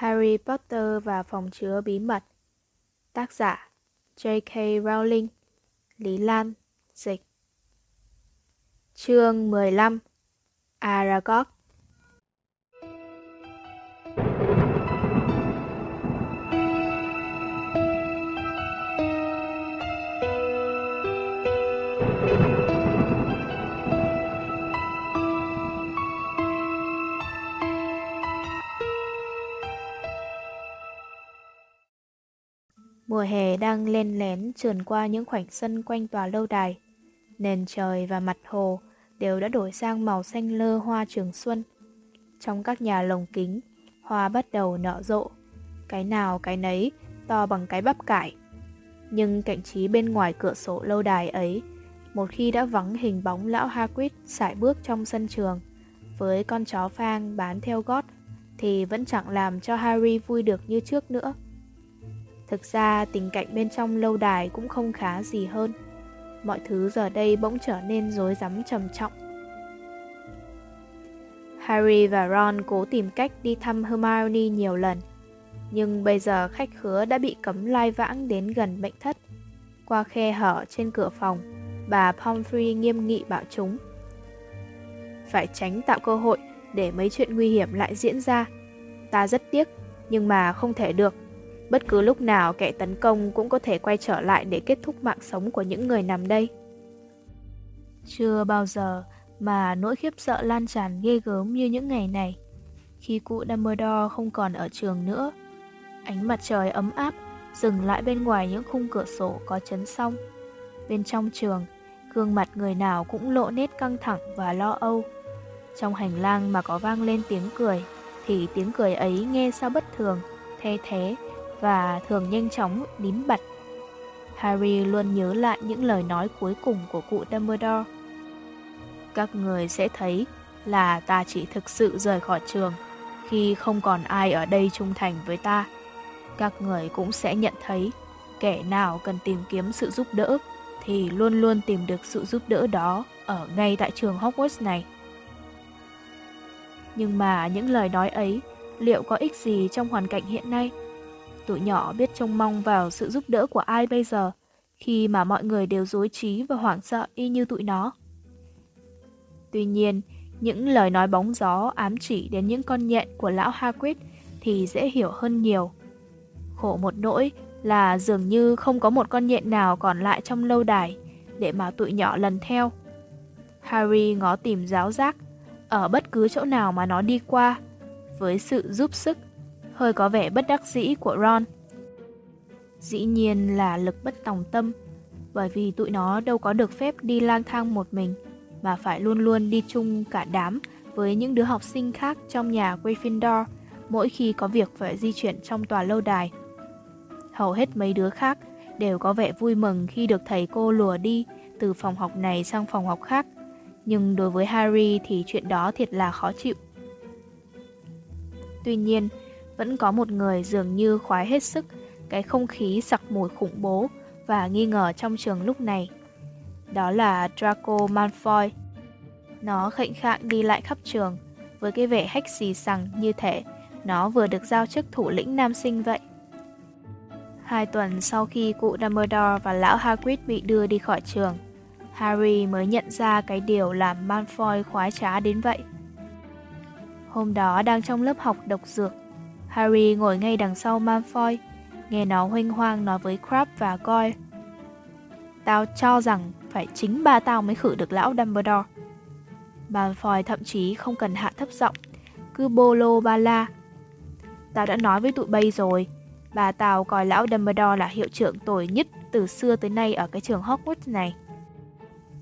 Harry Potter và phòng chứa bí mật. Tác giả J.K. Rowling. Lý Lan, Dịch. Chương 15 Aragog. Mùa hè đang len lén trườn qua những khoảnh sân quanh tòa lâu đài. Nền trời và mặt hồ đều đã đổi sang màu xanh lơ hoa trường xuân. Trong các nhà lồng kính, hoa bắt đầu nở rộ. Cái nào cái nấy to bằng cái bắp cải. Nhưng cảnh trí bên ngoài cửa sổ lâu đài ấy, một khi đã vắng hình bóng lão Hagrid sải bước trong sân trường, với con chó phang bán theo gót, thì vẫn chẳng làm cho Harry vui được như trước nữa. Thực ra tình cảnh bên trong lâu đài cũng không khá gì hơn. Mọi thứ giờ đây bỗng trở nên rối rắm trầm trọng. Harry và Ron cố tìm cách đi thăm Hermione nhiều lần. Nhưng bây giờ khách khứa đã bị cấm lai vãng đến gần bệnh thất. Qua khe hở trên cửa phòng, bà Pomfrey nghiêm nghị bảo chúng. Phải tránh tạo cơ hội để mấy chuyện nguy hiểm lại diễn ra. Ta rất tiếc, nhưng mà không thể được. Bất cứ lúc nào kẻ tấn công cũng có thể quay trở lại để kết thúc mạng sống của những người nằm đây. Chưa bao giờ mà nỗi khiếp sợ lan tràn ghê gớm như những ngày này. Khi cụ Dumbledore không còn ở trường nữa, ánh mặt trời ấm áp dừng lại bên ngoài những khung cửa sổ có chấn song. Bên trong trường, gương mặt người nào cũng lộ nét căng thẳng và lo âu. Trong hành lang mà có vang lên tiếng cười, thì tiếng cười ấy nghe sao bất thường, the thế và thường nhanh chóng nín bặt. Harry luôn nhớ lại những lời nói cuối cùng của cụ Dumbledore. Các người sẽ thấy là ta chỉ thực sự rời khỏi trường khi không còn ai ở đây trung thành với ta. Các người cũng sẽ nhận thấy kẻ nào cần tìm kiếm sự giúp đỡ thì luôn luôn tìm được sự giúp đỡ đó ở ngay tại trường Hogwarts này. Nhưng mà những lời nói ấy liệu có ích gì trong hoàn cảnh hiện nay? Tụi nhỏ biết trông mong vào sự giúp đỡ của ai bây giờ, khi mà mọi người đều dối trí và hoảng sợ y như tụi nó. Tuy nhiên, những lời nói bóng gió ám chỉ đến những con nhện của lão Hagrid thì dễ hiểu hơn nhiều. Khổ một nỗi là dường như không có một con nhện nào còn lại trong lâu đài để mà tụi nhỏ lần theo. Harry ngó tìm giáo giác ở bất cứ chỗ nào mà nó đi qua với sự giúp sức hơi có vẻ bất đắc dĩ của Ron. Dĩ nhiên là lực bất tòng tâm, bởi vì tụi nó đâu có được phép đi lang thang một mình, mà phải luôn luôn đi chung cả đám với những đứa học sinh khác trong nhà Gryffindor mỗi khi có việc phải di chuyển trong tòa lâu đài. Hầu hết mấy đứa khác đều có vẻ vui mừng khi được thầy cô lùa đi từ phòng học này sang phòng học khác, nhưng đối với Harry thì chuyện đó thiệt là khó chịu. Tuy nhiên, vẫn có một người dường như khoái hết sức cái không khí sặc mùi khủng bố và nghi ngờ trong trường lúc này. Đó là Draco Malfoy. Nó khệnh khạng đi lại khắp trường, với cái vẻ hách xì xằng như thể nó vừa được giao chức thủ lĩnh nam sinh vậy. Hai tuần sau khi cụ Dumbledore và lão Hagrid bị đưa đi khỏi trường, Harry mới nhận ra cái điều làm Malfoy khoái trá đến vậy. Hôm đó đang trong lớp học độc dược, Harry ngồi ngay đằng sau Malfoy, nghe nó hoanh hoang nói với Crabbe và Goyle. Tao cho rằng phải chính ba tao mới khử được lão Dumbledore. Malfoy thậm chí không cần hạ thấp giọng, cứ bô lô ba la. Tao đã nói với tụi bay rồi, bà tao coi lão Dumbledore là hiệu trưởng tồi nhất từ xưa tới nay ở cái trường Hogwarts này.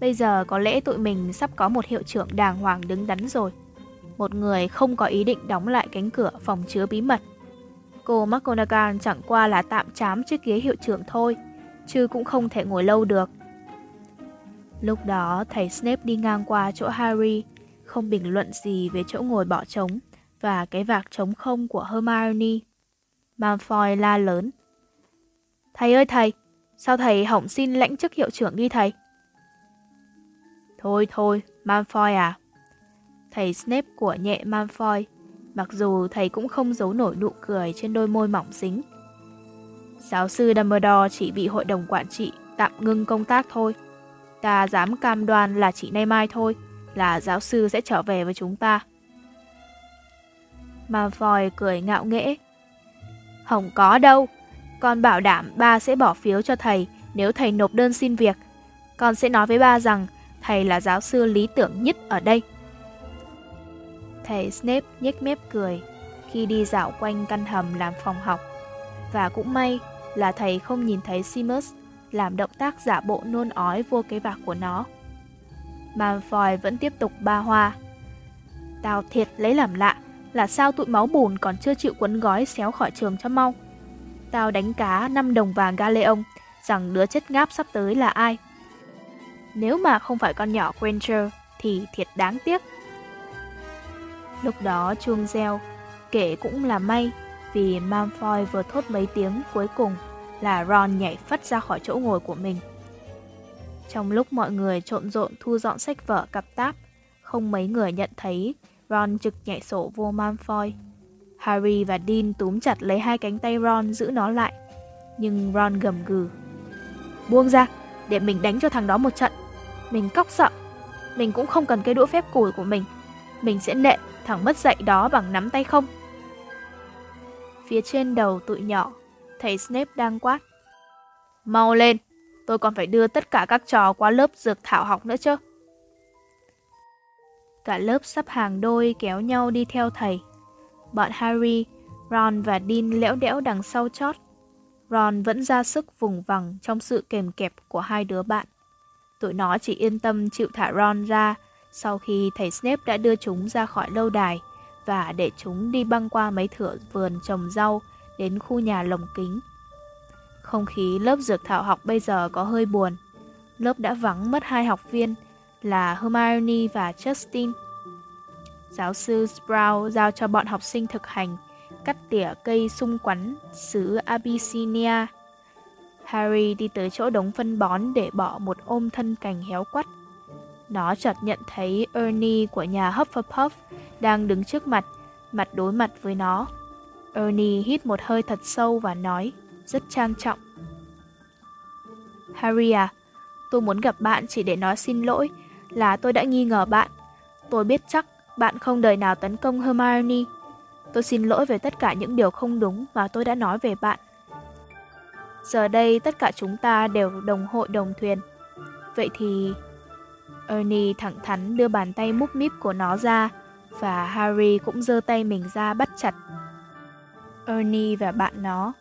Bây giờ có lẽ tụi mình sắp có một hiệu trưởng đàng hoàng đứng đắn rồi một người không có ý định đóng lại cánh cửa phòng chứa bí mật. Cô McGonagall chẳng qua là tạm chám chiếc ghế hiệu trưởng thôi, chứ cũng không thể ngồi lâu được. Lúc đó thầy Snape đi ngang qua chỗ Harry, không bình luận gì về chỗ ngồi bỏ trống và cái vạc trống không của Hermione. Malfoy la lớn. Thầy ơi thầy, sao thầy hỏng xin lãnh chức hiệu trưởng đi thầy? Thôi thôi, Malfoy à, thầy Snape của nhẹ Malfoy, mặc dù thầy cũng không giấu nổi nụ cười trên đôi môi mỏng xính. Giáo sư Dumbledore chỉ bị hội đồng quản trị tạm ngưng công tác thôi. Ta dám cam đoan là chỉ nay mai thôi, là giáo sư sẽ trở về với chúng ta. Malfoy cười ngạo nghễ. Không có đâu, con bảo đảm ba sẽ bỏ phiếu cho thầy nếu thầy nộp đơn xin việc. Con sẽ nói với ba rằng thầy là giáo sư lý tưởng nhất ở đây. Thầy Snape nhếch mép cười khi đi dạo quanh căn hầm làm phòng học. Và cũng may là thầy không nhìn thấy Seamus làm động tác giả bộ nôn ói vô cái vạc của nó. Malfoy vẫn tiếp tục ba hoa. Tao thiệt lấy làm lạ là sao tụi máu bùn còn chưa chịu quấn gói xéo khỏi trường cho mau. Tao đánh cá 5 đồng vàng Galeon, rằng đứa chết ngáp sắp tới là ai. Nếu mà không phải con nhỏ Granger thì thiệt đáng tiếc. Lúc đó chuông reo, kể cũng là may vì Malfoy vừa thốt mấy tiếng cuối cùng là Ron nhảy phất ra khỏi chỗ ngồi của mình. Trong lúc mọi người trộn rộn thu dọn sách vở cặp táp, không mấy người nhận thấy Ron trực nhảy sổ vô Malfoy. Harry và Dean túm chặt lấy hai cánh tay Ron giữ nó lại. Nhưng Ron gầm gừ. Buông ra, để mình đánh cho thằng đó một trận. Mình cóc sợ. Mình cũng không cần cái đũa phép củi của mình. Mình sẽ nện thằng mất dạy đó bằng nắm tay không. Phía trên đầu tụi nhỏ, thầy Snape đang quát. Mau lên, tôi còn phải đưa tất cả các trò qua lớp dược thảo học nữa chứ. Cả lớp sắp hàng đôi kéo nhau đi theo thầy. Bọn Harry, Ron và Dean lẽo đẽo đằng sau chót. Ron vẫn ra sức vùng vằng trong sự kềm kẹp của hai đứa bạn. Tụi nó chỉ yên tâm chịu thả Ron ra sau khi thầy Snape đã đưa chúng ra khỏi lâu đài và để chúng đi băng qua mấy thửa vườn trồng rau đến khu nhà lồng kính. Không khí lớp dược thảo học bây giờ có hơi buồn. Lớp đã vắng mất hai học viên là Hermione và Justin. Giáo sư Sprout giao cho bọn học sinh thực hành cắt tỉa cây sung quắn xứ Abyssinia. Harry đi tới chỗ đống phân bón để bỏ một ôm thân cành héo quắt. Nó chợt nhận thấy Ernie của nhà Hufflepuff đang đứng trước mặt, mặt đối mặt với nó. Ernie hít một hơi thật sâu và nói, rất trang trọng. Harry à, tôi muốn gặp bạn chỉ để nói xin lỗi là tôi đã nghi ngờ bạn. Tôi biết chắc bạn không đời nào tấn công Hermione. Tôi xin lỗi về tất cả những điều không đúng mà tôi đã nói về bạn. Giờ đây tất cả chúng ta đều đồng hội đồng thuyền. Vậy thì... Ernie thẳng thắn đưa bàn tay múp míp của nó ra và Harry cũng giơ tay mình ra bắt chặt. Ernie và bạn nó,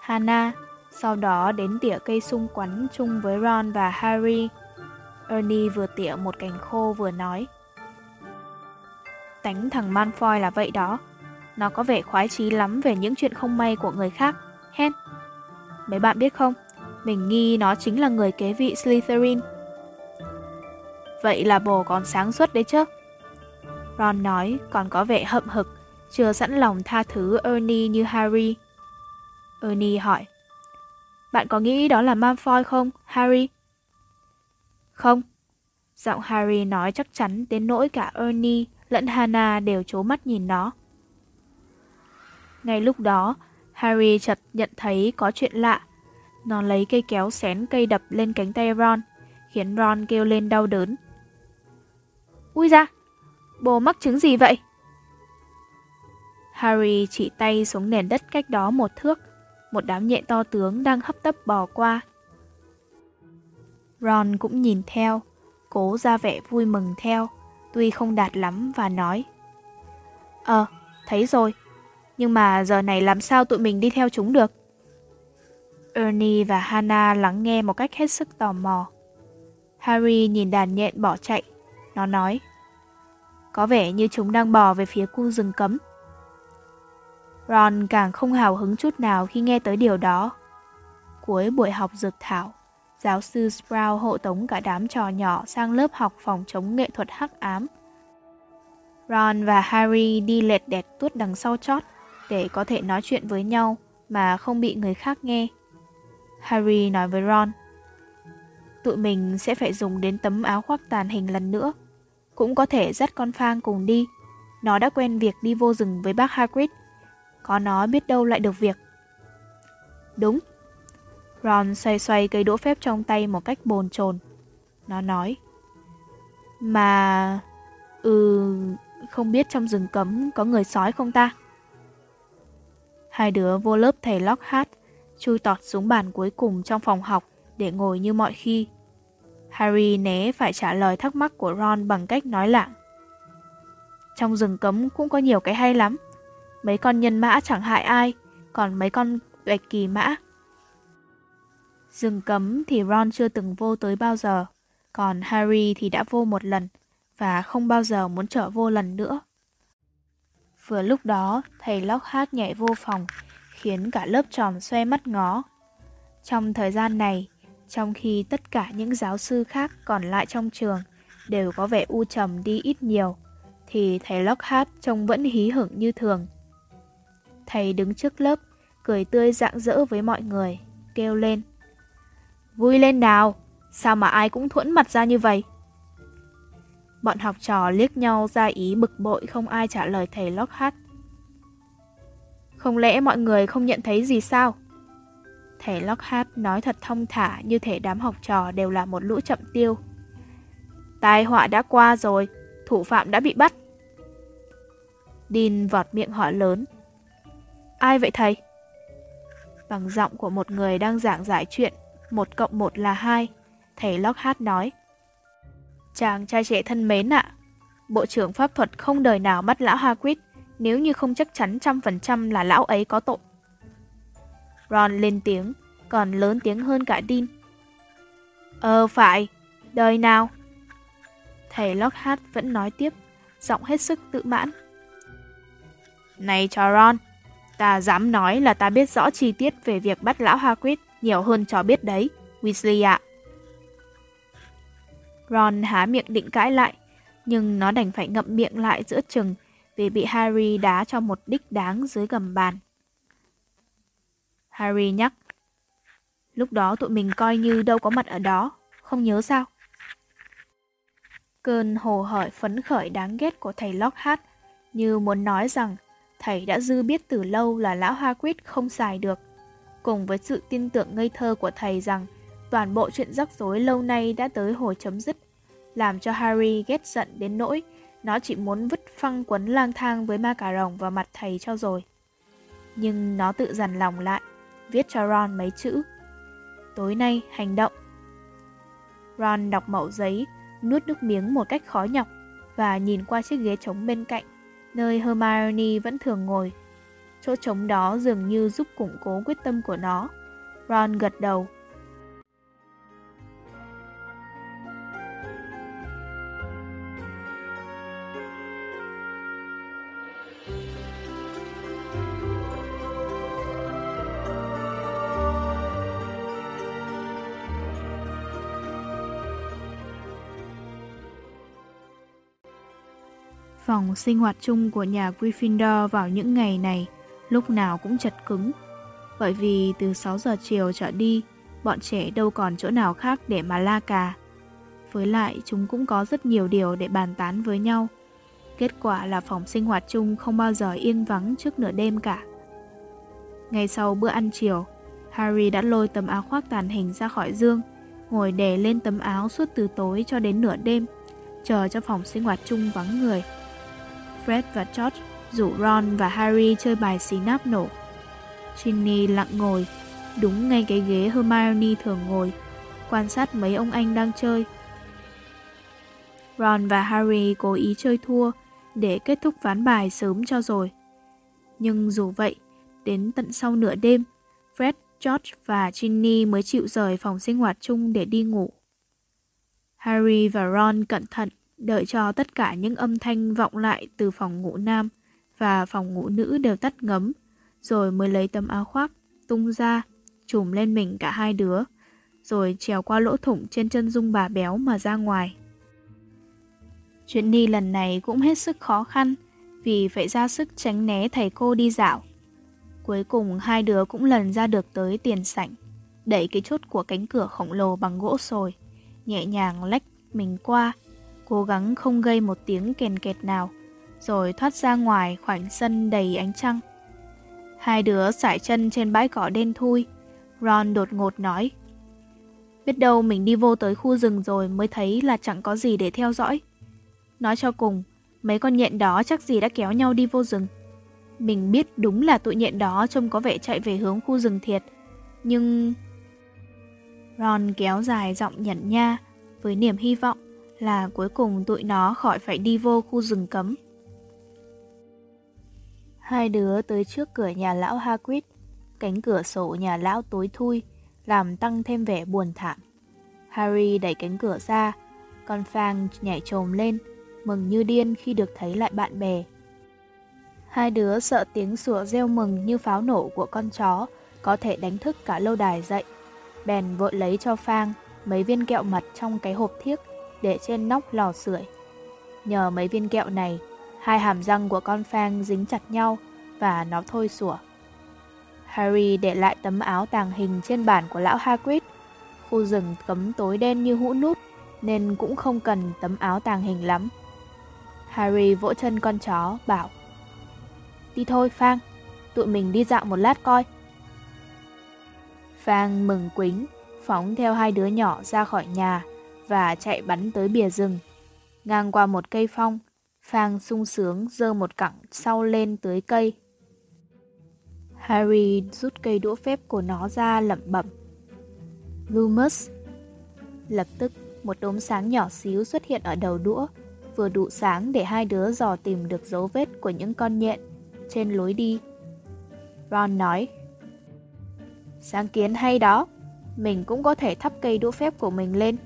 Hannah, sau đó đến tỉa cây sung quắn chung với Ron và Harry. Ernie vừa tỉa một cành khô vừa nói. "Tánh thằng Malfoy là vậy đó. Nó có vẻ khoái chí lắm về những chuyện không may của người khác. Hen. Mấy bạn biết không, mình nghi nó chính là người kế vị Slytherin. Vậy là bồ còn sáng suốt đấy chứ. Ron nói còn có vẻ hậm hực, chưa sẵn lòng tha thứ Ernie như Harry. Ernie hỏi, bạn có nghĩ đó là Malfoy không, Harry? Không. Giọng Harry nói chắc chắn đến nỗi cả Ernie lẫn Hannah đều trố mắt nhìn nó. Ngay lúc đó, Harry chợt nhận thấy có chuyện lạ. Nó lấy cây kéo xén cây đập lên cánh tay Ron, khiến Ron kêu lên đau đớn. Ui ra, bố mắc chứng gì vậy? Harry chỉ tay xuống nền đất cách đó một thước, một đám nhện to tướng đang hấp tấp bò qua. Ron cũng nhìn theo, cố ra vẻ vui mừng theo, tuy không đạt lắm và nói. Ờ, thấy rồi, nhưng mà giờ này làm sao tụi mình đi theo chúng được? Ernie và Hannah lắng nghe một cách hết sức tò mò. Harry nhìn đàn nhện bỏ chạy. Nó nói, có vẻ như chúng đang bò về phía khu rừng cấm. Ron càng không hào hứng chút nào khi nghe tới điều đó. Cuối buổi học dược thảo, giáo sư Sprout hộ tống cả đám trò nhỏ sang lớp học phòng chống nghệ thuật hắc ám. Ron và Harry đi lẹt đẹt tuốt đằng sau chót để có thể nói chuyện với nhau mà không bị người khác nghe. Harry nói với Ron, tụi mình sẽ phải dùng đến tấm áo khoác tàn hình lần nữa, cũng có thể dắt con Phang cùng đi. Nó đã quen việc đi vô rừng với bác Hagrid. Có nó biết đâu lại được việc. Đúng. Ron xoay xoay cây đũa phép trong tay một cách bồn chồn. Nó nói. Mà... Ừ... Không biết trong rừng cấm có người sói không ta? Hai đứa vô lớp thầy Lockhart chui tọt xuống bàn cuối cùng trong phòng học để ngồi như mọi khi. Harry né phải trả lời thắc mắc của Ron bằng cách nói lạng. Trong rừng cấm cũng có nhiều cái hay lắm. Mấy con nhân mã chẳng hại ai, còn mấy con bạch kỳ mã. Rừng cấm thì Ron chưa từng vô tới bao giờ, còn Harry thì đã vô một lần và không bao giờ muốn trở vô lần nữa. Vừa lúc đó, thầy Lockhart nhảy vô phòng, khiến cả lớp tròn xoe mắt ngó. Trong thời gian này, trong khi tất cả những giáo sư khác còn lại trong trường đều có vẻ u trầm đi ít nhiều, thì thầy Lockhart trông vẫn hí hửng như thường. Thầy đứng trước lớp, cười tươi rạng rỡ với mọi người, kêu lên. Vui lên nào, sao mà ai cũng thuẫn mặt ra như vậy? Bọn học trò liếc nhau ra ý bực bội không ai trả lời thầy Lockhart. Không lẽ mọi người không nhận thấy gì sao? Thầy Lockhart nói thật thông thả như thể đám học trò đều là một lũ chậm tiêu. Tai họa đã qua rồi, thủ phạm đã bị bắt. Dean vọt miệng hỏi lớn. Ai vậy thầy? Bằng giọng của một người đang giảng giải chuyện, một cộng một là hai, thầy Lockhart nói. Chàng trai trẻ thân mến ạ, Bộ trưởng pháp thuật không đời nào bắt lão Hagrid nếu như không chắc chắn trăm phần trăm là lão ấy có tội. Ron lên tiếng, còn lớn tiếng hơn cả Dean. Ờ phải, đời nào? Thầy Lockhart vẫn nói tiếp, giọng hết sức tự mãn. Này cho Ron, ta dám nói là ta biết rõ chi tiết về việc bắt lão Hagrid nhiều hơn cho biết đấy, Weasley ạ. Ron há miệng định cãi lại, nhưng nó đành phải ngậm miệng lại giữa chừng vì bị Harry đá cho một đích đáng dưới gầm bàn. Harry nhắc. Lúc đó tụi mình coi như đâu có mặt ở đó, không nhớ sao? Cơn hồ hởi phấn khởi đáng ghét của thầy Lockhart như muốn nói rằng thầy đã dư biết từ lâu là lão Hagrid không xài được, cùng với sự tin tưởng ngây thơ của thầy rằng toàn bộ chuyện rắc rối lâu nay đã tới hồi chấm dứt, làm cho Harry ghét giận đến nỗi nó chỉ muốn vứt phăng quấn lang thang với ma cà rồng vào mặt thầy cho rồi. Nhưng nó tự dằn lòng lại, viết cho Ron mấy chữ. Tối nay, hành động. Ron đọc mẩu giấy, nuốt nước miếng một cách khó nhọc và nhìn qua chiếc ghế trống bên cạnh, nơi Hermione vẫn thường ngồi. Chỗ trống đó dường như giúp củng cố quyết tâm của nó. Ron gật đầu, Phòng sinh hoạt chung của nhà Gryffindor vào những ngày này lúc nào cũng chật cứng. Bởi vì từ 6 giờ chiều trở đi, bọn trẻ đâu còn chỗ nào khác để mà la cà. Với lại chúng cũng có rất nhiều điều để bàn tán với nhau. Kết quả là phòng sinh hoạt chung không bao giờ yên vắng trước nửa đêm cả. Ngay sau bữa ăn chiều, Harry đã lôi tấm áo khoác tàn hình ra khỏi dương, ngồi đè lên tấm áo suốt từ tối cho đến nửa đêm, chờ cho phòng sinh hoạt chung vắng người. Fred và George rủ Ron và Harry chơi bài xí náp nổ. Ginny lặng ngồi, đúng ngay cái ghế Hermione thường ngồi, quan sát mấy ông anh đang chơi. Ron và Harry cố ý chơi thua để kết thúc ván bài sớm cho rồi. Nhưng dù vậy, đến tận sau nửa đêm, Fred, George và Ginny mới chịu rời phòng sinh hoạt chung để đi ngủ. Harry và Ron cẩn thận đợi cho tất cả những âm thanh vọng lại từ phòng ngủ nam và phòng ngủ nữ đều tắt ngấm, rồi mới lấy tấm áo khoác, tung ra, trùm lên mình cả hai đứa, rồi trèo qua lỗ thủng trên chân dung bà béo mà ra ngoài. Chuyện đi lần này cũng hết sức khó khăn, vì phải ra sức tránh né thầy cô đi dạo. Cuối cùng hai đứa cũng lần ra được tới tiền sảnh, đẩy cái chốt của cánh cửa khổng lồ bằng gỗ sồi, nhẹ nhàng lách mình qua, cố gắng không gây một tiếng kèn kẹt nào, rồi thoát ra ngoài khoảng sân đầy ánh trăng. Hai đứa sải chân trên bãi cỏ đen thui. Ron đột ngột nói. Biết đâu mình đi vô tới khu rừng rồi mới thấy là chẳng có gì để theo dõi. Nói cho cùng, mấy con nhện đó chắc gì đã kéo nhau đi vô rừng. Mình biết đúng là tụi nhện đó trông có vẻ chạy về hướng khu rừng thiệt. Nhưng... Ron kéo dài giọng nhận nha với niềm hy vọng là cuối cùng tụi nó khỏi phải đi vô khu rừng cấm. Hai đứa tới trước cửa nhà lão Hagrid, cánh cửa sổ nhà lão tối thui, làm tăng thêm vẻ buồn thảm. Harry đẩy cánh cửa ra, con Fang nhảy trồm lên, mừng như điên khi được thấy lại bạn bè. Hai đứa sợ tiếng sủa reo mừng như pháo nổ của con chó có thể đánh thức cả lâu đài dậy. Bèn vội lấy cho Phang mấy viên kẹo mật trong cái hộp thiếc để trên nóc lò sưởi. Nhờ mấy viên kẹo này, hai hàm răng của con Phang dính chặt nhau và nó thôi sủa. Harry để lại tấm áo tàng hình trên bàn của lão Hagrid. Khu rừng cấm tối đen như hũ nút nên cũng không cần tấm áo tàng hình lắm. Harry vỗ chân con chó, bảo Đi thôi Phang, tụi mình đi dạo một lát coi. Phang mừng quính, phóng theo hai đứa nhỏ ra khỏi nhà và chạy bắn tới bìa rừng. Ngang qua một cây phong, Phang sung sướng giơ một cẳng sau lên tới cây. Harry rút cây đũa phép của nó ra lẩm bẩm. Lumus. Lập tức, một đốm sáng nhỏ xíu xuất hiện ở đầu đũa, vừa đủ sáng để hai đứa dò tìm được dấu vết của những con nhện trên lối đi. Ron nói, Sáng kiến hay đó, mình cũng có thể thắp cây đũa phép của mình lên.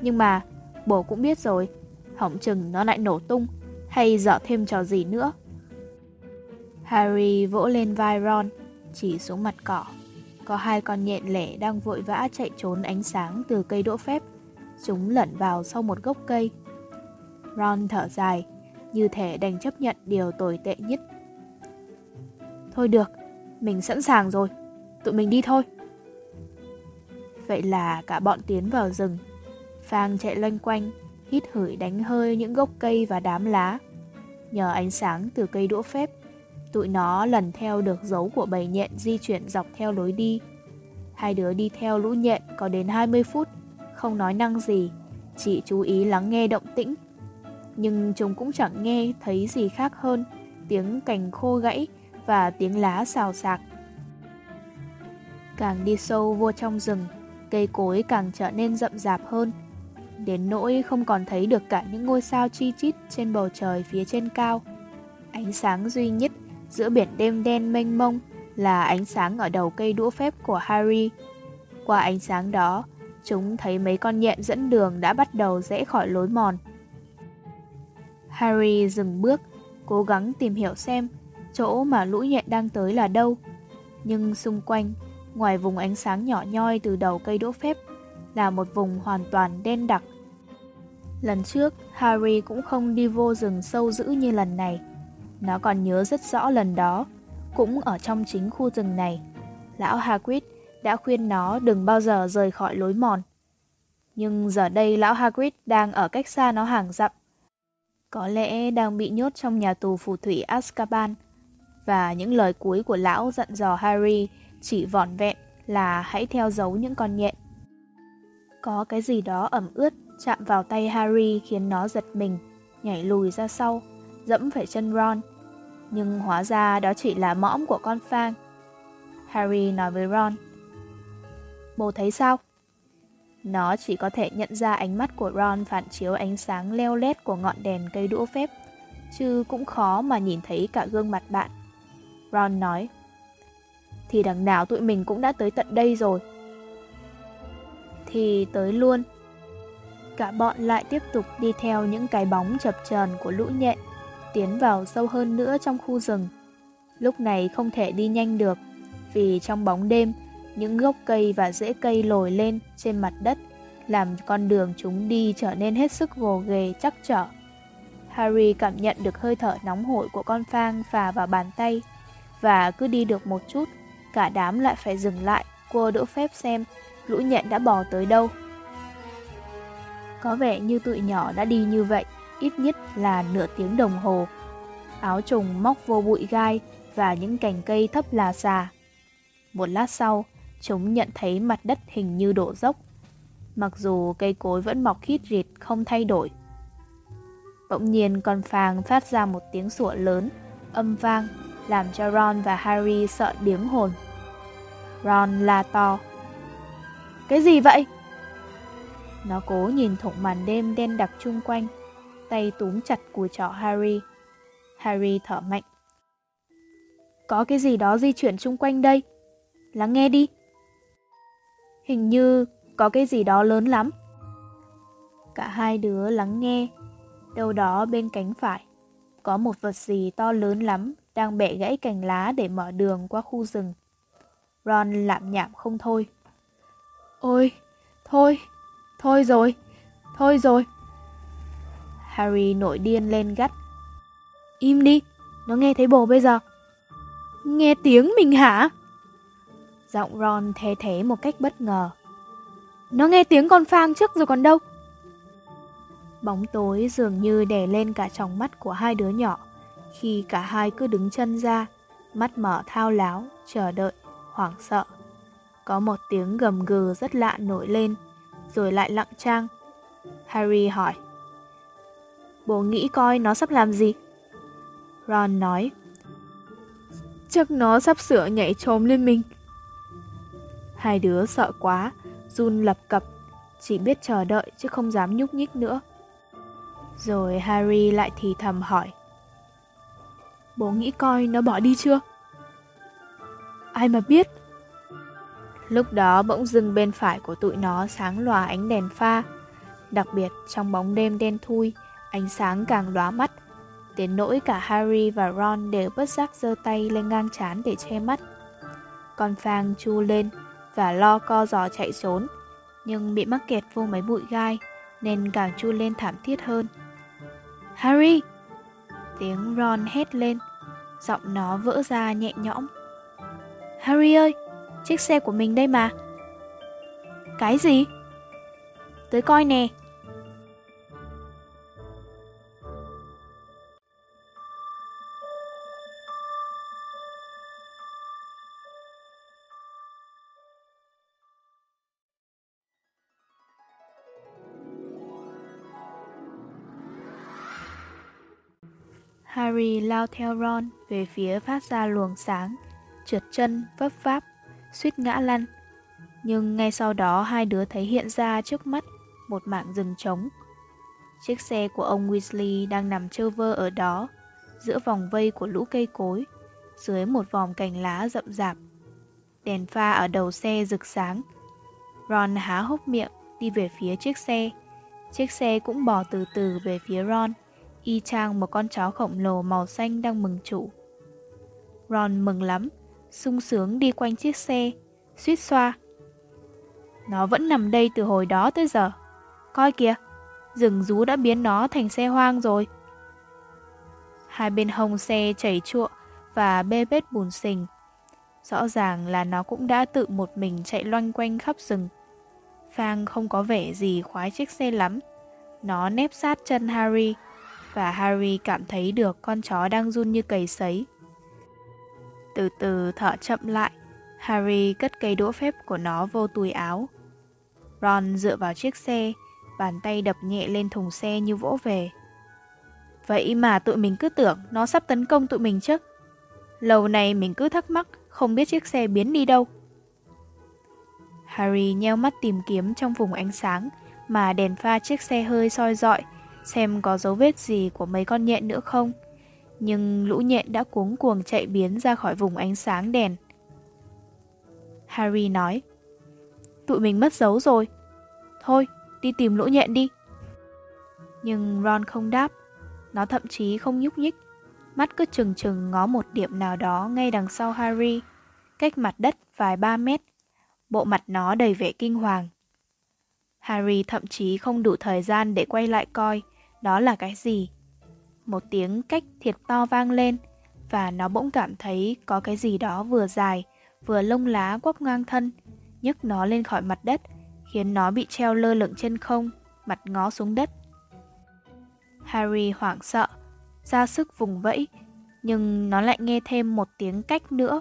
Nhưng mà, bố cũng biết rồi, hỏng chừng nó lại nổ tung hay dở thêm trò gì nữa. Harry vỗ lên vai Ron, chỉ xuống mặt cỏ. Có hai con nhện lẻ đang vội vã chạy trốn ánh sáng từ cây đũa phép. Chúng lẩn vào sau một gốc cây. Ron thở dài, như thể đành chấp nhận điều tồi tệ nhất. Thôi được, mình sẵn sàng rồi, tụi mình đi thôi. Vậy là cả bọn tiến vào rừng. Phang chạy loanh quanh, hít hửi đánh hơi những gốc cây và đám lá. Nhờ ánh sáng từ cây đũa phép, tụi nó lần theo được dấu của bầy nhện di chuyển dọc theo lối đi. Hai đứa đi theo lũ nhện có đến 20 phút, không nói năng gì, chỉ chú ý lắng nghe động tĩnh. Nhưng chúng cũng chẳng nghe thấy gì khác hơn tiếng cành khô gãy và tiếng lá xào xạc. Càng đi sâu vô trong rừng, cây cối càng trở nên rậm rạp hơn. Đến nỗi không còn thấy được cả những ngôi sao chi chít trên bầu trời phía trên cao. Ánh sáng duy nhất giữa biển đêm đen mênh mông là ánh sáng ở đầu cây đũa phép của Harry. Qua ánh sáng đó, chúng thấy mấy con nhện dẫn đường đã bắt đầu rẽ khỏi lối mòn. Harry dừng bước, cố gắng tìm hiểu xem chỗ mà lũ nhện đang tới là đâu. Nhưng xung quanh, ngoài vùng ánh sáng nhỏ nhoi từ đầu cây đũa phép, là một vùng hoàn toàn đen đặc. Lần trước, Harry cũng không đi vô rừng sâu dữ như lần này. Nó còn nhớ rất rõ lần đó, cũng ở trong chính khu rừng này. Lão Hagrid đã khuyên nó đừng bao giờ rời khỏi lối mòn. Nhưng giờ đây lão Hagrid đang ở cách xa nó hàng dặm. Có lẽ đang bị nhốt trong nhà tù phù thủy Azkaban. Và những lời cuối của lão dặn dò Harry chỉ vỏn vẹn là hãy theo dấu những con nhện. Có cái gì đó ẩm ướt chạm vào tay Harry khiến nó giật mình, nhảy lùi ra sau, dẫm phải chân Ron. Nhưng hóa ra đó chỉ là mõm của con Fang. Harry nói với Ron. Bố thấy sao? Nó chỉ có thể nhận ra ánh mắt của Ron phản chiếu ánh sáng leo lét của ngọn đèn cây đũa phép, chứ cũng khó mà nhìn thấy cả gương mặt bạn. Ron nói, thì đằng nào tụi mình cũng đã tới tận đây rồi. Thì tới luôn. Cả bọn lại tiếp tục đi theo những cái bóng chập chờn của lũ nhện, tiến vào sâu hơn nữa trong khu rừng. Lúc này không thể đi nhanh được, vì trong bóng đêm, những gốc cây và rễ cây lồi lên trên mặt đất, làm con đường chúng đi trở nên hết sức gồ ghề chắc trở. Harry cảm nhận được hơi thở nóng hổi của con phang phà vào bàn tay, và cứ đi được một chút, cả đám lại phải dừng lại, cô đỡ phép xem lũ nhện đã bò tới đâu. Có vẻ như tụi nhỏ đã đi như vậy, ít nhất là nửa tiếng đồng hồ. áo trùng móc vô bụi gai và những cành cây thấp là xà. Một lát sau, chúng nhận thấy mặt đất hình như đổ dốc, mặc dù cây cối vẫn mọc khít rịt không thay đổi. Bỗng nhiên con phàng phát ra một tiếng sủa lớn, âm vang, làm cho Ron và Harry sợ điếng hồn. Ron la to. Cái gì vậy? Nó cố nhìn thủng màn đêm đen đặc chung quanh, tay túm chặt cùi trỏ Harry. Harry thở mạnh. Có cái gì đó di chuyển chung quanh đây. Lắng nghe đi. Hình như có cái gì đó lớn lắm. Cả hai đứa lắng nghe. Đâu đó bên cánh phải, có một vật gì to lớn lắm đang bẻ gãy cành lá để mở đường qua khu rừng. Ron lạm nhảm không thôi. Ôi, thôi, thôi rồi, thôi rồi. Harry nổi điên lên gắt. Im đi, nó nghe thấy bồ bây giờ. Nghe tiếng mình hả? Giọng Ron thê thế một cách bất ngờ. Nó nghe tiếng con phang trước rồi còn đâu. Bóng tối dường như đè lên cả tròng mắt của hai đứa nhỏ khi cả hai cứ đứng chân ra, mắt mở thao láo, chờ đợi, hoảng sợ. Có một tiếng gầm gừ rất lạ nổi lên, rồi lại lặng trang. Harry hỏi. Bố nghĩ coi nó sắp làm gì? Ron nói. Chắc nó sắp sửa nhảy trồm lên mình. Hai đứa sợ quá, run lập cập, chỉ biết chờ đợi chứ không dám nhúc nhích nữa. Rồi Harry lại thì thầm hỏi. Bố nghĩ coi nó bỏ đi chưa? Ai mà biết? Lúc đó bỗng dưng bên phải của tụi nó sáng lòa ánh đèn pha. Đặc biệt trong bóng đêm đen thui, ánh sáng càng lóa mắt. Đến nỗi cả Harry và Ron đều bất giác giơ tay lên ngang chán để che mắt. Con Phang chu lên và lo co giò chạy trốn, nhưng bị mắc kẹt vô mấy bụi gai nên càng chu lên thảm thiết hơn. Harry! Tiếng Ron hét lên, giọng nó vỡ ra nhẹ nhõm. Harry ơi, chiếc xe của mình đây mà. Cái gì? Tới coi nè. Harry lao theo Ron về phía phát ra luồng sáng, trượt chân, vấp váp, suýt ngã lăn. Nhưng ngay sau đó hai đứa thấy hiện ra trước mắt một mảng rừng trống. Chiếc xe của ông Weasley đang nằm trơ vơ ở đó, giữa vòng vây của lũ cây cối, dưới một vòng cành lá rậm rạp. Đèn pha ở đầu xe rực sáng. Ron há hốc miệng đi về phía chiếc xe. Chiếc xe cũng bò từ từ về phía Ron y chang một con chó khổng lồ màu xanh đang mừng chủ. Ron mừng lắm, sung sướng đi quanh chiếc xe, suýt xoa. Nó vẫn nằm đây từ hồi đó tới giờ. Coi kìa, rừng rú đã biến nó thành xe hoang rồi. Hai bên hông xe chảy chuộng và bê bết bùn sình Rõ ràng là nó cũng đã tự một mình chạy loanh quanh khắp rừng. Phang không có vẻ gì khoái chiếc xe lắm. Nó nép sát chân Harry và Harry cảm thấy được con chó đang run như cầy sấy. Từ từ thở chậm lại, Harry cất cây đũa phép của nó vô túi áo. Ron dựa vào chiếc xe, bàn tay đập nhẹ lên thùng xe như vỗ về. Vậy mà tụi mình cứ tưởng nó sắp tấn công tụi mình chứ. Lâu nay mình cứ thắc mắc không biết chiếc xe biến đi đâu. Harry nheo mắt tìm kiếm trong vùng ánh sáng mà đèn pha chiếc xe hơi soi dọi xem có dấu vết gì của mấy con nhện nữa không. Nhưng lũ nhện đã cuống cuồng chạy biến ra khỏi vùng ánh sáng đèn. Harry nói, tụi mình mất dấu rồi. Thôi, đi tìm lũ nhện đi. Nhưng Ron không đáp, nó thậm chí không nhúc nhích. Mắt cứ chừng chừng ngó một điểm nào đó ngay đằng sau Harry, cách mặt đất vài ba mét. Bộ mặt nó đầy vẻ kinh hoàng. Harry thậm chí không đủ thời gian để quay lại coi đó là cái gì. Một tiếng cách thiệt to vang lên và nó bỗng cảm thấy có cái gì đó vừa dài, vừa lông lá quắp ngang thân, nhấc nó lên khỏi mặt đất, khiến nó bị treo lơ lửng trên không, mặt ngó xuống đất. Harry hoảng sợ, ra sức vùng vẫy, Nhưng nó lại nghe thêm một tiếng cách nữa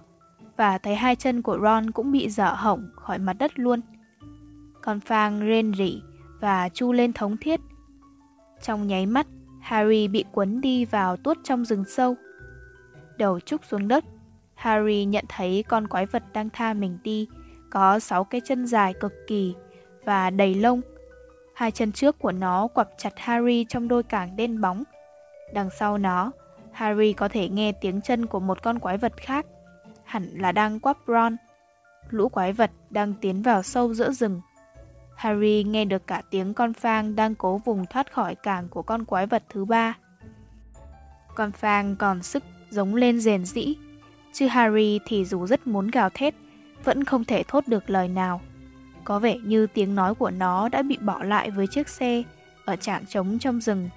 và thấy hai chân của Ron cũng bị dở hỏng khỏi mặt đất luôn. Con Phang rên rỉ và chu lên thống thiết. Trong nháy mắt, Harry bị cuốn đi vào tuốt trong rừng sâu. Đầu trúc xuống đất, Harry nhận thấy con quái vật đang tha mình đi, có sáu cái chân dài cực kỳ và đầy lông. Hai chân trước của nó quặp chặt Harry trong đôi cảng đen bóng. Đằng sau nó, Harry có thể nghe tiếng chân của một con quái vật khác, hẳn là đang quắp Ron. Lũ quái vật đang tiến vào sâu giữa rừng. Harry nghe được cả tiếng con phang đang cố vùng thoát khỏi càng của con quái vật thứ ba. Con phang còn sức giống lên rền rĩ, chứ Harry thì dù rất muốn gào thét, vẫn không thể thốt được lời nào. Có vẻ như tiếng nói của nó đã bị bỏ lại với chiếc xe ở trạng trống trong rừng.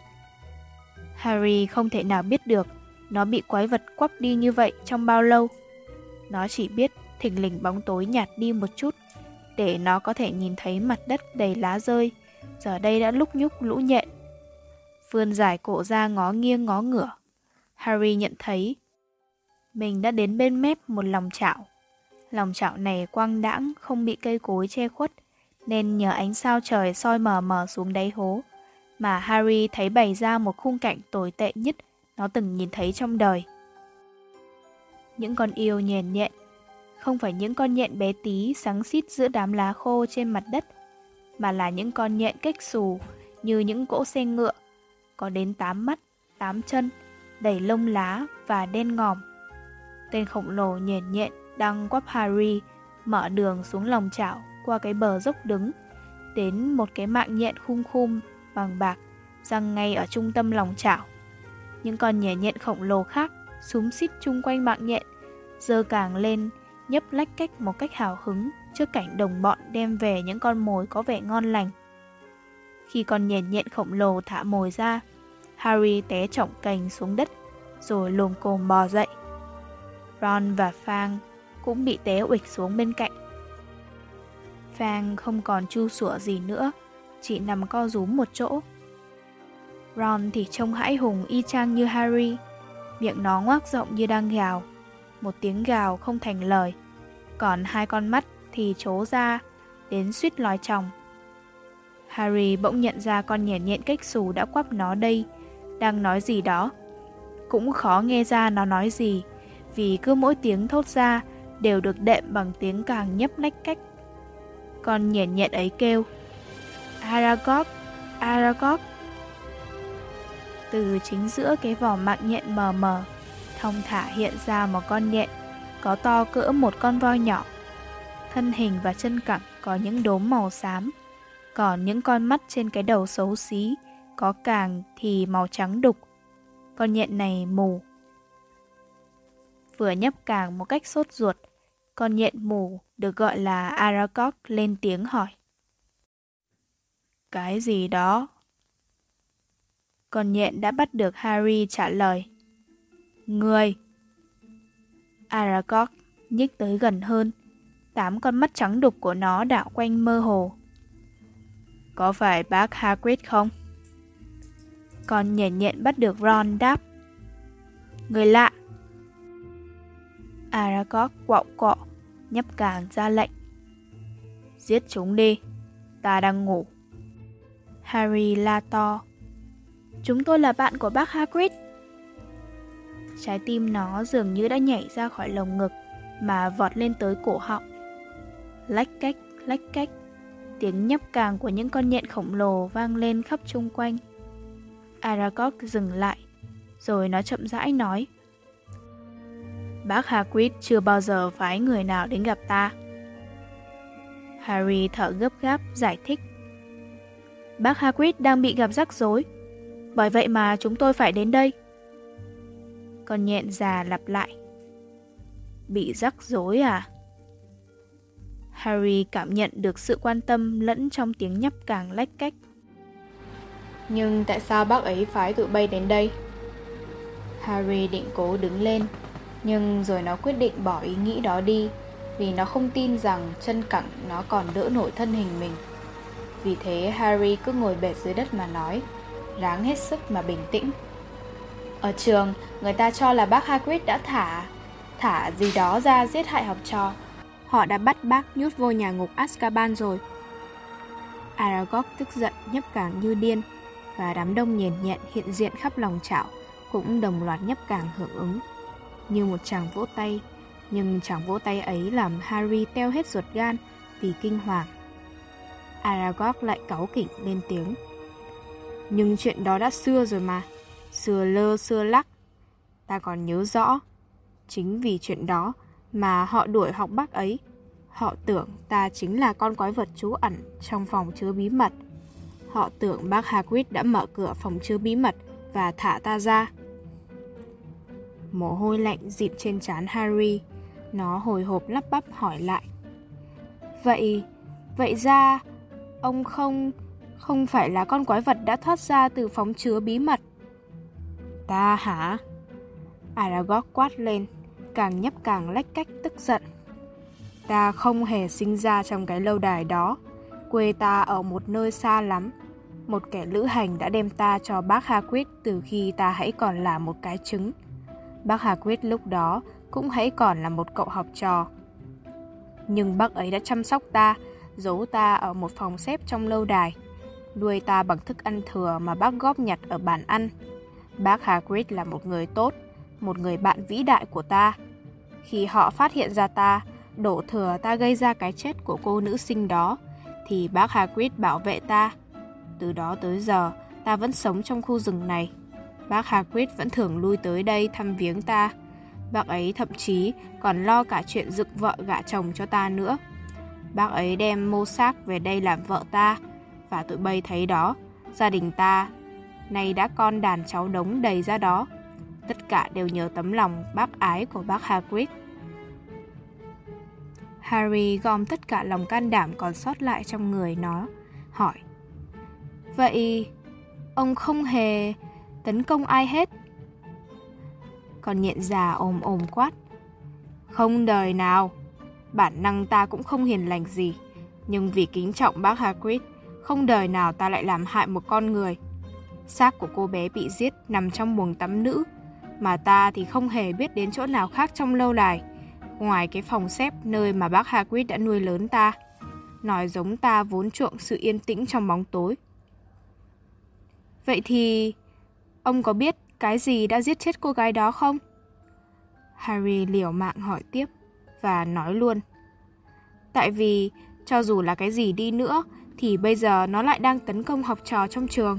Harry không thể nào biết được nó bị quái vật quắp đi như vậy trong bao lâu. Nó chỉ biết thình lình bóng tối nhạt đi một chút để nó có thể nhìn thấy mặt đất đầy lá rơi, giờ đây đã lúc nhúc lũ nhện. Vươn dài cổ ra ngó nghiêng ngó ngửa. Harry nhận thấy mình đã đến bên mép một lòng chảo. Lòng chảo này quang đãng không bị cây cối che khuất, nên nhờ ánh sao trời soi mờ mờ xuống đáy hố, mà Harry thấy bày ra một khung cảnh tồi tệ nhất nó từng nhìn thấy trong đời. Những con yêu nhền nhện không phải những con nhện bé tí sáng xít giữa đám lá khô trên mặt đất, mà là những con nhện cách xù như những cỗ xe ngựa, có đến 8 mắt, 8 chân, đầy lông lá và đen ngòm. Tên khổng lồ nhện nhện đang quắp Harry mở đường xuống lòng chảo qua cái bờ dốc đứng đến một cái mạng nhện khum khum bằng bạc răng ngay ở trung tâm lòng chảo. Những con nhện nhện khổng lồ khác súng xít chung quanh mạng nhện, dơ càng lên nhấp lách cách một cách hào hứng trước cảnh đồng bọn đem về những con mồi có vẻ ngon lành. Khi con nhện nhện khổng lồ thả mồi ra, Harry té trọng cành xuống đất, rồi lồm cồm bò dậy. Ron và Fang cũng bị té uịch xuống bên cạnh. Fang không còn chu sủa gì nữa, chỉ nằm co rúm một chỗ. Ron thì trông hãi hùng y chang như Harry, miệng nó ngoác rộng như đang gào một tiếng gào không thành lời. Còn hai con mắt thì trố ra, đến suýt lòi chồng. Harry bỗng nhận ra con nhện nhện cách xù đã quắp nó đây, đang nói gì đó. Cũng khó nghe ra nó nói gì, vì cứ mỗi tiếng thốt ra đều được đệm bằng tiếng càng nhấp lách cách. Con nhện nhện ấy kêu, Aragog, Aragog. Từ chính giữa cái vỏ mạng nhện mờ mờ, Thông thả hiện ra một con nhện có to cỡ một con voi nhỏ. Thân hình và chân cẳng có những đốm màu xám, còn những con mắt trên cái đầu xấu xí có càng thì màu trắng đục. Con nhện này mù. Vừa nhấp càng một cách sốt ruột, con nhện mù được gọi là Aragog lên tiếng hỏi. Cái gì đó? Con nhện đã bắt được Harry trả lời. Người! Aragog nhích tới gần hơn. Tám con mắt trắng đục của nó đảo quanh mơ hồ. Có phải bác Hagrid không? Con nhện nhện bắt được Ron đáp. Người lạ! Aragog quạo cọ, nhấp càng ra lệnh. Giết chúng đi, ta đang ngủ. Harry la to. Chúng tôi là bạn của bác Hagrid. Trái tim nó dường như đã nhảy ra khỏi lồng ngực mà vọt lên tới cổ họng. Lách cách, lách cách, tiếng nhấp càng của những con nhện khổng lồ vang lên khắp chung quanh. Aragog dừng lại, rồi nó chậm rãi nói. Bác Hagrid chưa bao giờ phái người nào đến gặp ta. Harry thở gấp gáp giải thích. Bác Hagrid đang bị gặp rắc rối, bởi vậy mà chúng tôi phải đến đây. Con nhện già lặp lại. Bị rắc rối à? Harry cảm nhận được sự quan tâm lẫn trong tiếng nhấp càng lách cách. Nhưng tại sao bác ấy phái tụi bay đến đây? Harry định cố đứng lên, nhưng rồi nó quyết định bỏ ý nghĩ đó đi vì nó không tin rằng chân cẳng nó còn đỡ nổi thân hình mình. Vì thế Harry cứ ngồi bệt dưới đất mà nói, ráng hết sức mà bình tĩnh. Ở trường, người ta cho là bác Hagrid đã thả thả gì đó ra giết hại học trò. Họ đã bắt bác nhốt vô nhà ngục Azkaban rồi. Aragog tức giận nhấp càng như điên và đám đông nhền nhẹn hiện diện khắp lòng chảo cũng đồng loạt nhấp càng hưởng ứng. Như một chàng vỗ tay, nhưng chàng vỗ tay ấy làm Harry teo hết ruột gan vì kinh hoàng. Aragog lại cáu kỉnh lên tiếng. Nhưng chuyện đó đã xưa rồi mà, xưa lơ xưa lắc. Ta còn nhớ rõ, chính vì chuyện đó mà họ đuổi học bác ấy. Họ tưởng ta chính là con quái vật trú ẩn trong phòng chứa bí mật. Họ tưởng bác Hagrid đã mở cửa phòng chứa bí mật và thả ta ra. Mồ hôi lạnh dịp trên trán Harry. Nó hồi hộp lắp bắp hỏi lại. Vậy, vậy ra, ông không, không phải là con quái vật đã thoát ra từ phóng chứa bí mật. Ta hả? Aragog quát lên, càng nhấp càng lách cách tức giận. Ta không hề sinh ra trong cái lâu đài đó. Quê ta ở một nơi xa lắm. Một kẻ lữ hành đã đem ta cho bác Hagrid từ khi ta hãy còn là một cái trứng. Bác Hagrid lúc đó cũng hãy còn là một cậu học trò. Nhưng bác ấy đã chăm sóc ta, giấu ta ở một phòng xếp trong lâu đài, nuôi ta bằng thức ăn thừa mà bác góp nhặt ở bàn ăn. Bác Hagrid là một người tốt, một người bạn vĩ đại của ta. Khi họ phát hiện ra ta, đổ thừa ta gây ra cái chết của cô nữ sinh đó, thì bác Hagrid bảo vệ ta. Từ đó tới giờ, ta vẫn sống trong khu rừng này. Bác Hagrid vẫn thường lui tới đây thăm viếng ta. Bác ấy thậm chí còn lo cả chuyện dựng vợ gả chồng cho ta nữa. Bác ấy đem mô xác về đây làm vợ ta, và tụi bay thấy đó, gia đình ta nay đã con đàn cháu đống đầy ra đó. Tất cả đều nhờ tấm lòng bác ái của bác Hagrid. Harry gom tất cả lòng can đảm còn sót lại trong người nó, hỏi. Vậy, ông không hề tấn công ai hết? Còn nhện già ồm ồm quát. Không đời nào, bản năng ta cũng không hiền lành gì, nhưng vì kính trọng bác Hagrid, không đời nào ta lại làm hại một con người. Xác của cô bé bị giết nằm trong buồng tắm nữ, mà ta thì không hề biết đến chỗ nào khác trong lâu đài, ngoài cái phòng xếp nơi mà bác Hagrid đã nuôi lớn ta. Nói giống ta vốn chuộng sự yên tĩnh trong bóng tối. Vậy thì, ông có biết cái gì đã giết chết cô gái đó không? Harry liều mạng hỏi tiếp và nói luôn. Tại vì, cho dù là cái gì đi nữa, thì bây giờ nó lại đang tấn công học trò trong trường.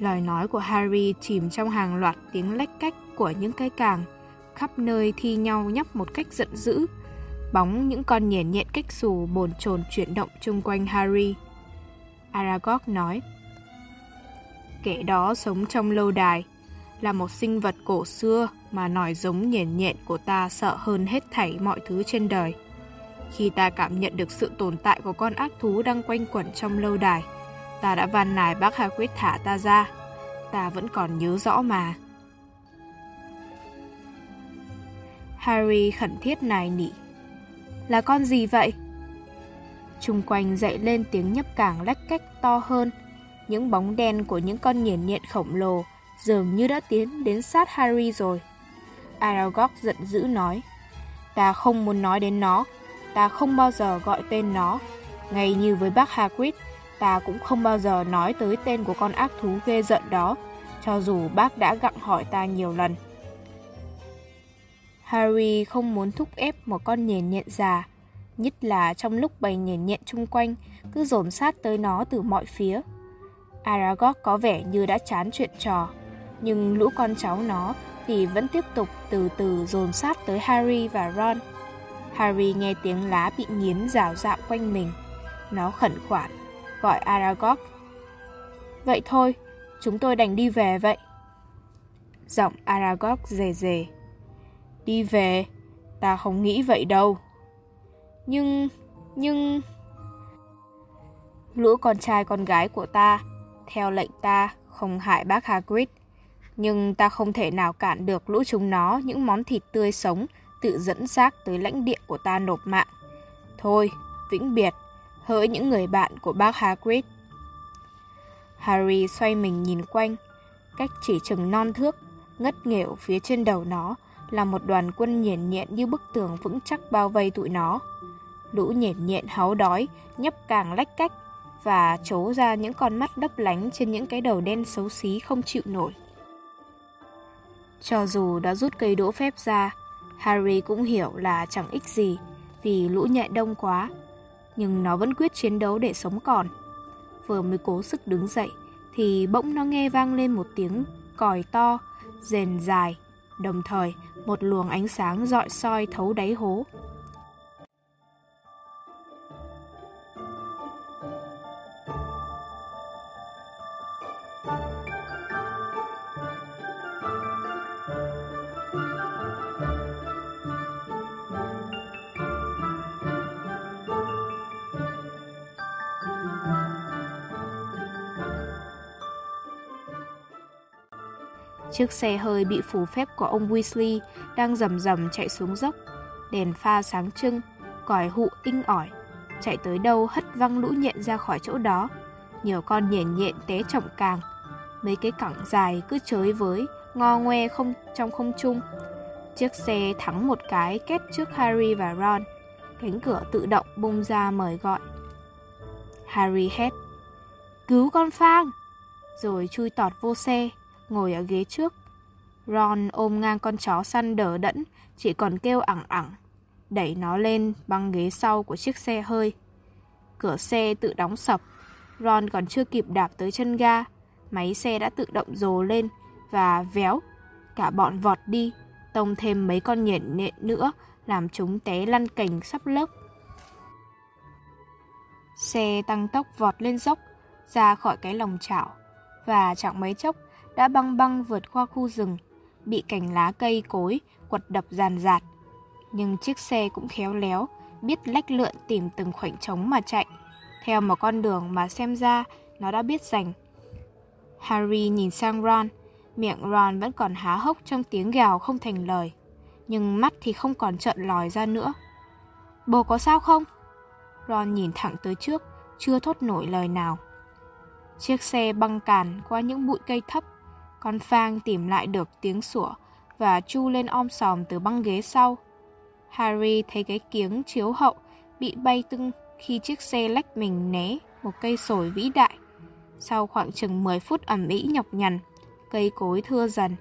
Lời nói của Harry chìm trong hàng loạt tiếng lách cách của những cái càng, khắp nơi thi nhau nhấp một cách giận dữ. Bóng những con nhện nhện cách xù bồn chồn chuyển động chung quanh Harry. Aragog nói, Kẻ đó sống trong lâu đài, là một sinh vật cổ xưa mà nòi giống nhện nhện của ta sợ hơn hết thảy mọi thứ trên đời. Khi ta cảm nhận được sự tồn tại của con ác thú đang quanh quẩn trong lâu đài, ta đã van nài bác Hagrid thả ta ra. Ta vẫn còn nhớ rõ mà. Harry khẩn thiết nài nỉ. Là con gì vậy? Trung quanh dậy lên tiếng nhấp càng lách cách to hơn. Những bóng đen của những con nhện nhện khổng lồ dường như đã tiến đến sát Harry rồi. Aragog giận dữ nói. Ta không muốn nói đến nó. Ta không bao giờ gọi tên nó. Ngay như với bác Hagrid, ta cũng không bao giờ nói tới tên của con ác thú ghê giận đó, cho dù bác đã gặng hỏi ta nhiều lần. Harry không muốn thúc ép một con nhện nhện già, nhất là trong lúc bầy nhện nhện chung quanh cứ dồn sát tới nó từ mọi phía. Aragog có vẻ như đã chán chuyện trò, nhưng lũ con cháu nó thì vẫn tiếp tục từ từ dồn sát tới Harry và Ron. Harry nghe tiếng lá bị nghiến rào rạo quanh mình. Nó khẩn khoản, gọi Aragog. Vậy thôi, chúng tôi đành đi về vậy. Giọng Aragog rề rề. Đi về, ta không nghĩ vậy đâu. Nhưng, nhưng... Lũ con trai con gái của ta, theo lệnh ta, không hại bác Hagrid. Nhưng ta không thể nào cản được lũ chúng nó những món thịt tươi sống tự dẫn xác tới lãnh địa của ta nộp mạng. Thôi, vĩnh biệt, hỡi những người bạn của bác Hagrid. Harry xoay mình nhìn quanh. cách chỉ chừng non thước, ngất nghểu phía trên đầu nó là một đoàn quân nhện nhện như bức tường vững chắc bao vây tụi nó. Lũ nhện nhện háu đói, nhấp càng lách cách và trố ra những con mắt đấp lánh trên những cái đầu đen xấu xí không chịu nổi. Cho dù đã rút cây đỗ phép ra, Harry cũng hiểu là chẳng ích gì vì lũ nhện đông quá. Nhưng nó vẫn quyết chiến đấu để sống còn. Vừa mới cố sức đứng dậy thì bỗng nó nghe vang lên một tiếng còi to, rền dài, đồng thời một luồng ánh sáng dọi soi thấu đáy hố. Chiếc xe hơi bị phủ phép của ông Weasley đang rầm rầm chạy xuống dốc. Đèn pha sáng trưng, còi hụ inh ỏi. Chạy tới đâu hất văng lũ nhện ra khỏi chỗ đó. Nhiều con nhện nhện té trọng càng. Mấy cái cẳng dài cứ chới với, ngo ngoe không trong không trung. Chiếc xe thắng một cái kết trước Harry và Ron. Cánh cửa tự động bung ra mời gọi. Harry hét. Cứu con Phang! Rồi chui tọt vô xe ngồi ở ghế trước. Ron ôm ngang con chó săn đỡ đẫn, chỉ còn kêu ẳng ẳng, đẩy nó lên băng ghế sau của chiếc xe hơi. Cửa xe tự đóng sập, Ron còn chưa kịp đạp tới chân ga, máy xe đã tự động rồ lên và véo, cả bọn vọt đi, tông thêm mấy con nhện nện nữa, làm chúng té lăn cành sắp lớp. Xe tăng tốc vọt lên dốc, ra khỏi cái lồng chảo, và chẳng mấy chốc đã băng băng vượt qua khu rừng, bị cành lá cây cối quật đập giàn giạt. Nhưng chiếc xe cũng khéo léo, biết lách lượn tìm từng khoảnh trống mà chạy, theo một con đường mà xem ra nó đã biết dành. Harry nhìn sang Ron, miệng Ron vẫn còn há hốc trong tiếng gào không thành lời, nhưng mắt thì không còn trợn lòi ra nữa. Bố có sao không? Ron nhìn thẳng tới trước, chưa thốt nổi lời nào. Chiếc xe băng càn qua những bụi cây thấp, con Phang tìm lại được tiếng sủa và chu lên om sòm từ băng ghế sau. Harry thấy cái kiếng chiếu hậu bị bay tưng khi chiếc xe lách mình né một cây sồi vĩ đại. Sau khoảng chừng 10 phút ẩm ĩ nhọc nhằn, cây cối thưa dần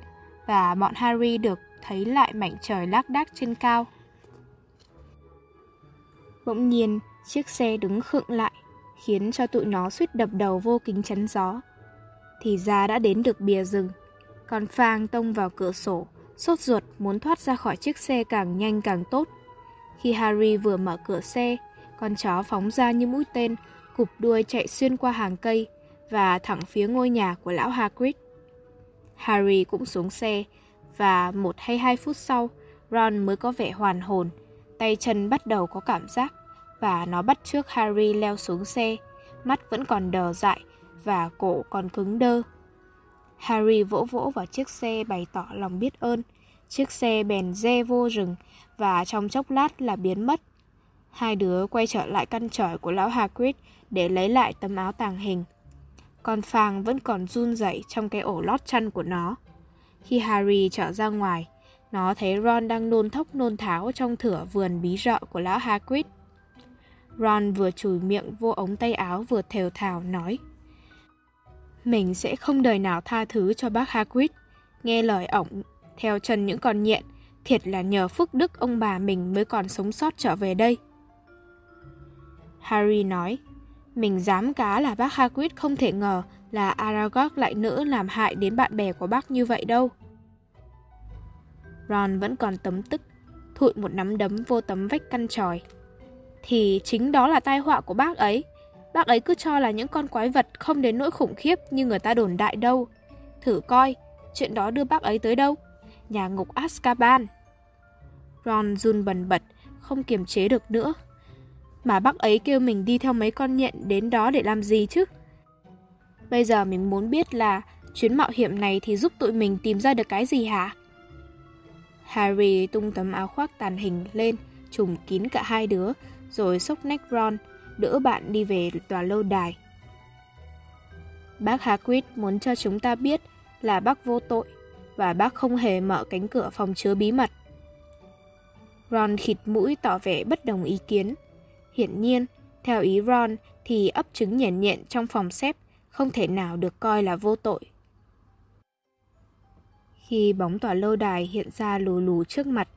và bọn Harry được thấy lại mảnh trời lác đác trên cao. Bỗng nhiên, chiếc xe đứng khựng lại, khiến cho tụi nó suýt đập đầu vô kính chắn gió thì ra đã đến được bìa rừng. Còn Phang tông vào cửa sổ, sốt ruột muốn thoát ra khỏi chiếc xe càng nhanh càng tốt. Khi Harry vừa mở cửa xe, con chó phóng ra như mũi tên, cụp đuôi chạy xuyên qua hàng cây và thẳng phía ngôi nhà của lão Hagrid. Harry cũng xuống xe và một hay hai phút sau, Ron mới có vẻ hoàn hồn, tay chân bắt đầu có cảm giác và nó bắt trước Harry leo xuống xe, mắt vẫn còn đờ dại và cổ còn cứng đơ. Harry vỗ vỗ vào chiếc xe bày tỏ lòng biết ơn. Chiếc xe bèn re vô rừng và trong chốc lát là biến mất. Hai đứa quay trở lại căn tròi của lão Hagrid để lấy lại tấm áo tàng hình. Con Phang vẫn còn run rẩy trong cái ổ lót chăn của nó. Khi Harry trở ra ngoài, nó thấy Ron đang nôn thốc nôn tháo trong thửa vườn bí rợ của lão Hagrid. Ron vừa chùi miệng vô ống tay áo vừa thều thào nói mình sẽ không đời nào tha thứ cho bác Hagrid. Nghe lời ổng, theo chân những con nhện, thiệt là nhờ phước đức ông bà mình mới còn sống sót trở về đây. Harry nói, mình dám cá là bác Hagrid không thể ngờ là Aragog lại nữ làm hại đến bạn bè của bác như vậy đâu. Ron vẫn còn tấm tức, thụi một nắm đấm vô tấm vách căn tròi. Thì chính đó là tai họa của bác ấy. Bác ấy cứ cho là những con quái vật không đến nỗi khủng khiếp như người ta đồn đại đâu. Thử coi, chuyện đó đưa bác ấy tới đâu? Nhà ngục Azkaban. Ron run bần bật, không kiềm chế được nữa. Mà bác ấy kêu mình đi theo mấy con nhện đến đó để làm gì chứ? Bây giờ mình muốn biết là chuyến mạo hiểm này thì giúp tụi mình tìm ra được cái gì hả? Harry tung tấm áo khoác tàn hình lên, trùm kín cả hai đứa, rồi xốc nách Ron, đỡ bạn đi về tòa lâu đài. Bác Hagrid muốn cho chúng ta biết là bác vô tội và bác không hề mở cánh cửa phòng chứa bí mật. Ron khịt mũi tỏ vẻ bất đồng ý kiến. Hiển nhiên, theo ý Ron thì ấp trứng nhện nhện trong phòng xếp không thể nào được coi là vô tội. Khi bóng tòa lâu đài hiện ra lù lù trước mặt,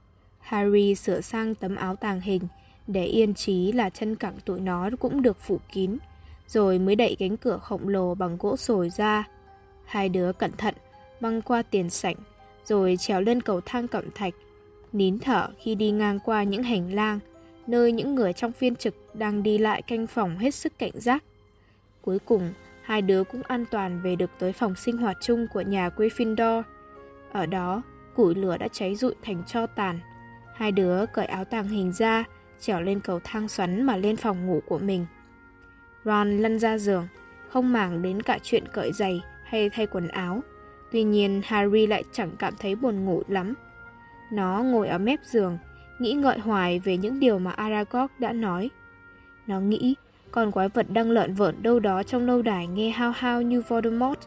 Harry sửa sang tấm áo tàng hình để yên trí là chân cẳng tụi nó cũng được phủ kín, rồi mới đẩy cánh cửa khổng lồ bằng gỗ sồi ra. Hai đứa cẩn thận băng qua tiền sảnh, rồi trèo lên cầu thang cẩm thạch, nín thở khi đi ngang qua những hành lang, nơi những người trong phiên trực đang đi lại canh phòng hết sức cảnh giác. Cuối cùng, hai đứa cũng an toàn về được tới phòng sinh hoạt chung của nhà Gryffindor. Ở đó, củi lửa đã cháy rụi thành cho tàn. Hai đứa cởi áo tàng hình ra, trèo lên cầu thang xoắn mà lên phòng ngủ của mình. Ron lăn ra giường, không màng đến cả chuyện cởi giày hay thay quần áo. Tuy nhiên Harry lại chẳng cảm thấy buồn ngủ lắm. Nó ngồi ở mép giường, nghĩ ngợi hoài về những điều mà Aragog đã nói. Nó nghĩ con quái vật đang lợn vợn đâu đó trong lâu đài nghe hao hao như Voldemort,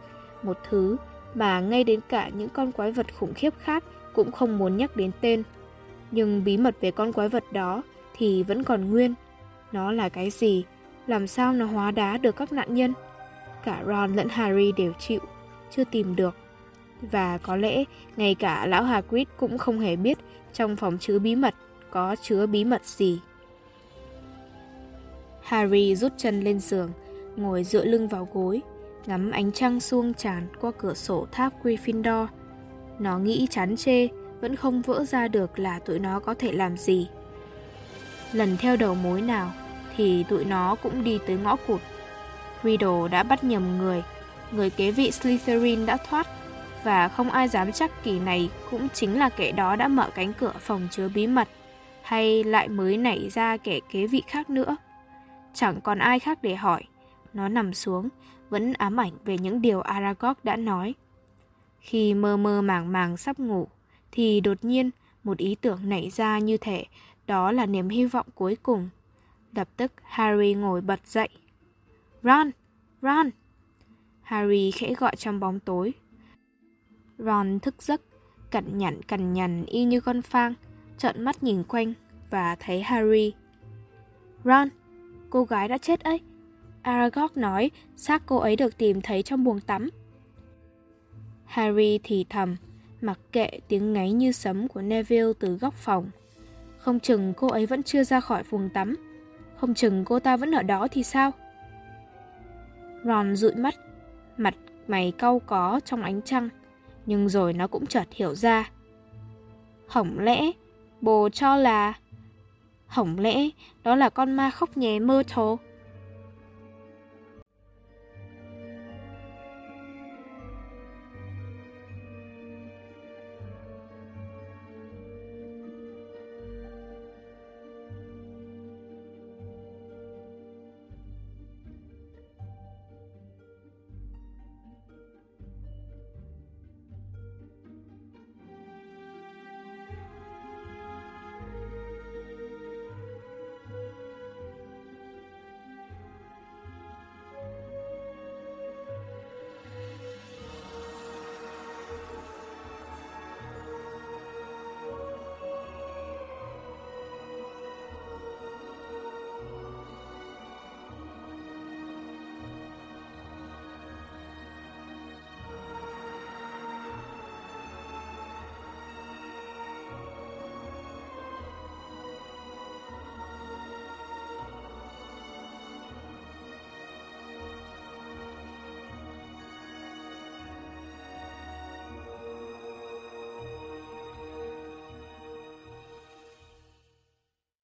một thứ mà ngay đến cả những con quái vật khủng khiếp khác cũng không muốn nhắc đến tên. Nhưng bí mật về con quái vật đó thì vẫn còn nguyên. Nó là cái gì? Làm sao nó hóa đá được các nạn nhân? Cả Ron lẫn Harry đều chịu, chưa tìm được. Và có lẽ ngay cả lão Hagrid cũng không hề biết trong phòng chứa bí mật có chứa bí mật gì. Harry rút chân lên giường, ngồi dựa lưng vào gối, ngắm ánh trăng xuông tràn qua cửa sổ tháp Gryffindor. Nó nghĩ chán chê, vẫn không vỡ ra được là tụi nó có thể làm gì. Lần theo đầu mối nào thì tụi nó cũng đi tới ngõ cụt. Riddle đã bắt nhầm người, người kế vị Slytherin đã thoát và không ai dám chắc kỳ này cũng chính là kẻ đó đã mở cánh cửa phòng chứa bí mật hay lại mới nảy ra kẻ kế vị khác nữa. Chẳng còn ai khác để hỏi. Nó nằm xuống, vẫn ám ảnh về những điều Aragog đã nói. Khi mơ mơ màng màng sắp ngủ, thì đột nhiên một ý tưởng nảy ra như thể đó là niềm hy vọng cuối cùng. Lập tức Harry ngồi bật dậy. Ron! Ron! Harry khẽ gọi trong bóng tối. Ron thức giấc, cẩn nhằn cằn nhằn y như con phang, trợn mắt nhìn quanh và thấy Harry. Ron! Cô gái đã chết ấy! Aragog nói xác cô ấy được tìm thấy trong buồng tắm. Harry thì thầm, mặc kệ tiếng ngáy như sấm của Neville từ góc phòng. Không chừng cô ấy vẫn chưa ra khỏi phòng tắm. Không chừng cô ta vẫn ở đó thì sao? Ron dụi mắt, mặt mày cau có trong ánh trăng, nhưng rồi nó cũng chợt hiểu ra. hỏng lẽ, bồ cho là... hỏng lẽ, đó là con ma khóc nhé mơ thố.